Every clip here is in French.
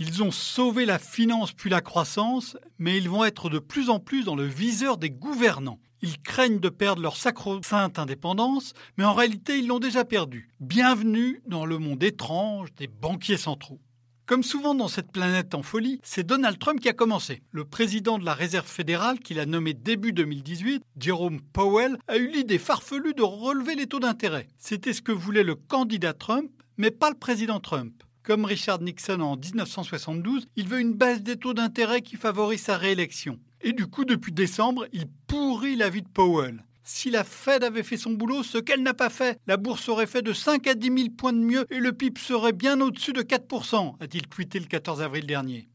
Ils ont sauvé la finance puis la croissance, mais ils vont être de plus en plus dans le viseur des gouvernants. Ils craignent de perdre leur sacro-sainte indépendance, mais en réalité ils l'ont déjà perdue. Bienvenue dans le monde étrange des banquiers centraux. Comme souvent dans cette planète en folie, c'est Donald Trump qui a commencé. Le président de la Réserve fédérale, qu'il a nommé début 2018, Jerome Powell, a eu l'idée farfelue de relever les taux d'intérêt. C'était ce que voulait le candidat Trump, mais pas le président Trump. Comme Richard Nixon en 1972, il veut une baisse des taux d'intérêt qui favorise sa réélection. Et du coup, depuis décembre, il pourrit la vie de Powell. Si la Fed avait fait son boulot, ce qu'elle n'a pas fait, la bourse aurait fait de 5 à 10 000 points de mieux et le PIB serait bien au-dessus de 4%, a-t-il tweeté le 14 avril dernier.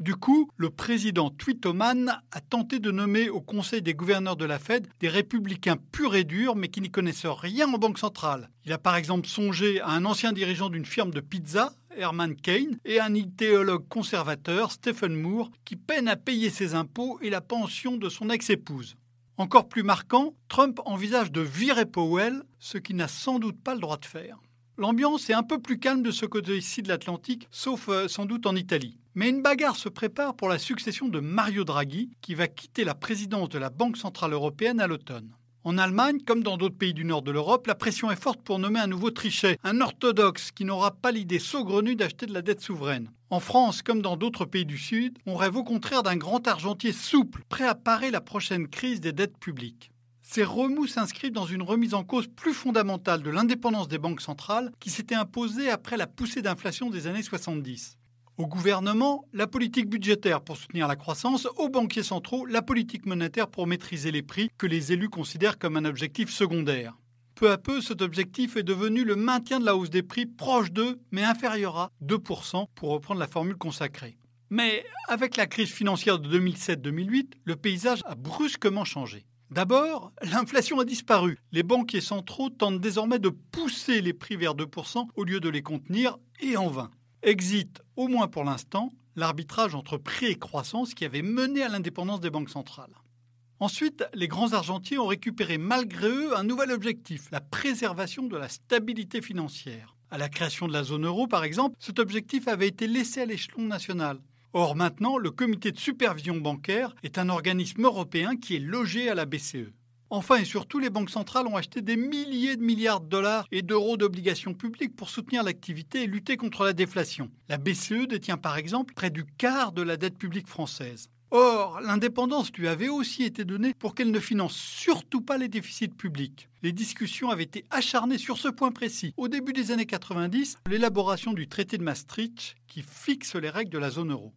Du coup, le président Twittoman a tenté de nommer au Conseil des gouverneurs de la Fed des républicains purs et durs mais qui n'y connaissent rien en banque centrale. Il a par exemple songé à un ancien dirigeant d'une firme de pizza, Herman Kane, et un idéologue conservateur, Stephen Moore, qui peine à payer ses impôts et la pension de son ex-épouse. Encore plus marquant, Trump envisage de virer Powell, ce qu'il n'a sans doute pas le droit de faire. L'ambiance est un peu plus calme de ce côté-ci de l'Atlantique, sauf euh, sans doute en Italie. Mais une bagarre se prépare pour la succession de Mario Draghi, qui va quitter la présidence de la Banque Centrale Européenne à l'automne. En Allemagne, comme dans d'autres pays du nord de l'Europe, la pression est forte pour nommer un nouveau Trichet, un orthodoxe qui n'aura pas l'idée saugrenue d'acheter de la dette souveraine. En France, comme dans d'autres pays du Sud, on rêve au contraire d'un grand argentier souple, prêt à parer la prochaine crise des dettes publiques. Ces remous s'inscrivent dans une remise en cause plus fondamentale de l'indépendance des banques centrales qui s'était imposée après la poussée d'inflation des années 70. Au gouvernement, la politique budgétaire pour soutenir la croissance, aux banquiers centraux, la politique monétaire pour maîtriser les prix que les élus considèrent comme un objectif secondaire. Peu à peu, cet objectif est devenu le maintien de la hausse des prix proche de, mais inférieur à 2%, pour reprendre la formule consacrée. Mais avec la crise financière de 2007-2008, le paysage a brusquement changé. D'abord, l'inflation a disparu. Les banquiers centraux tentent désormais de pousser les prix vers 2% au lieu de les contenir, et en vain. Exit, au moins pour l'instant, l'arbitrage entre prix et croissance qui avait mené à l'indépendance des banques centrales. Ensuite, les grands argentiers ont récupéré malgré eux un nouvel objectif, la préservation de la stabilité financière. À la création de la zone euro, par exemple, cet objectif avait été laissé à l'échelon national. Or maintenant, le comité de supervision bancaire est un organisme européen qui est logé à la BCE. Enfin et surtout, les banques centrales ont acheté des milliers de milliards de dollars et d'euros d'obligations publiques pour soutenir l'activité et lutter contre la déflation. La BCE détient par exemple près du quart de la dette publique française. Or, l'indépendance lui avait aussi été donnée pour qu'elle ne finance surtout pas les déficits publics. Les discussions avaient été acharnées sur ce point précis. Au début des années 90, l'élaboration du traité de Maastricht qui fixe les règles de la zone euro.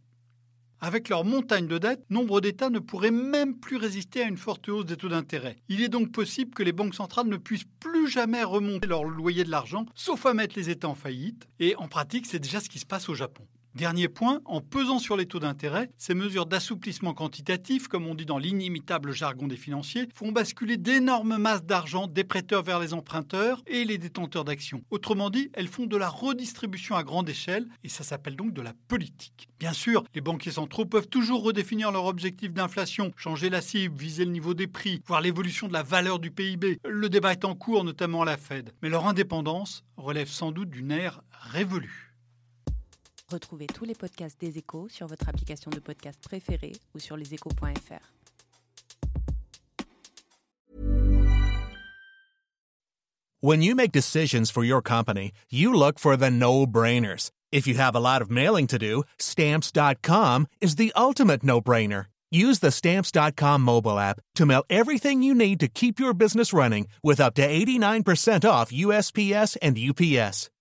Avec leur montagne de dettes, nombre d'États ne pourraient même plus résister à une forte hausse des taux d'intérêt. Il est donc possible que les banques centrales ne puissent plus jamais remonter leur loyer de l'argent, sauf à mettre les États en faillite. Et en pratique, c'est déjà ce qui se passe au Japon. Dernier point, en pesant sur les taux d'intérêt, ces mesures d'assouplissement quantitatif, comme on dit dans l'inimitable jargon des financiers, font basculer d'énormes masses d'argent des prêteurs vers les emprunteurs et les détenteurs d'actions. Autrement dit, elles font de la redistribution à grande échelle et ça s'appelle donc de la politique. Bien sûr, les banquiers centraux peuvent toujours redéfinir leur objectif d'inflation, changer la cible, viser le niveau des prix, voir l'évolution de la valeur du PIB. Le débat est en cours, notamment à la Fed. Mais leur indépendance relève sans doute d'une ère révolue. Retrouvez tous les podcasts des échos sur votre application de podcast préférée ou sur leséchos.fr. When you make decisions for your company, you look for the no-brainers. If you have a lot of mailing to do, stamps.com is the ultimate no-brainer. Use the stamps.com mobile app to mail everything you need to keep your business running with up to 89% off USPS and UPS.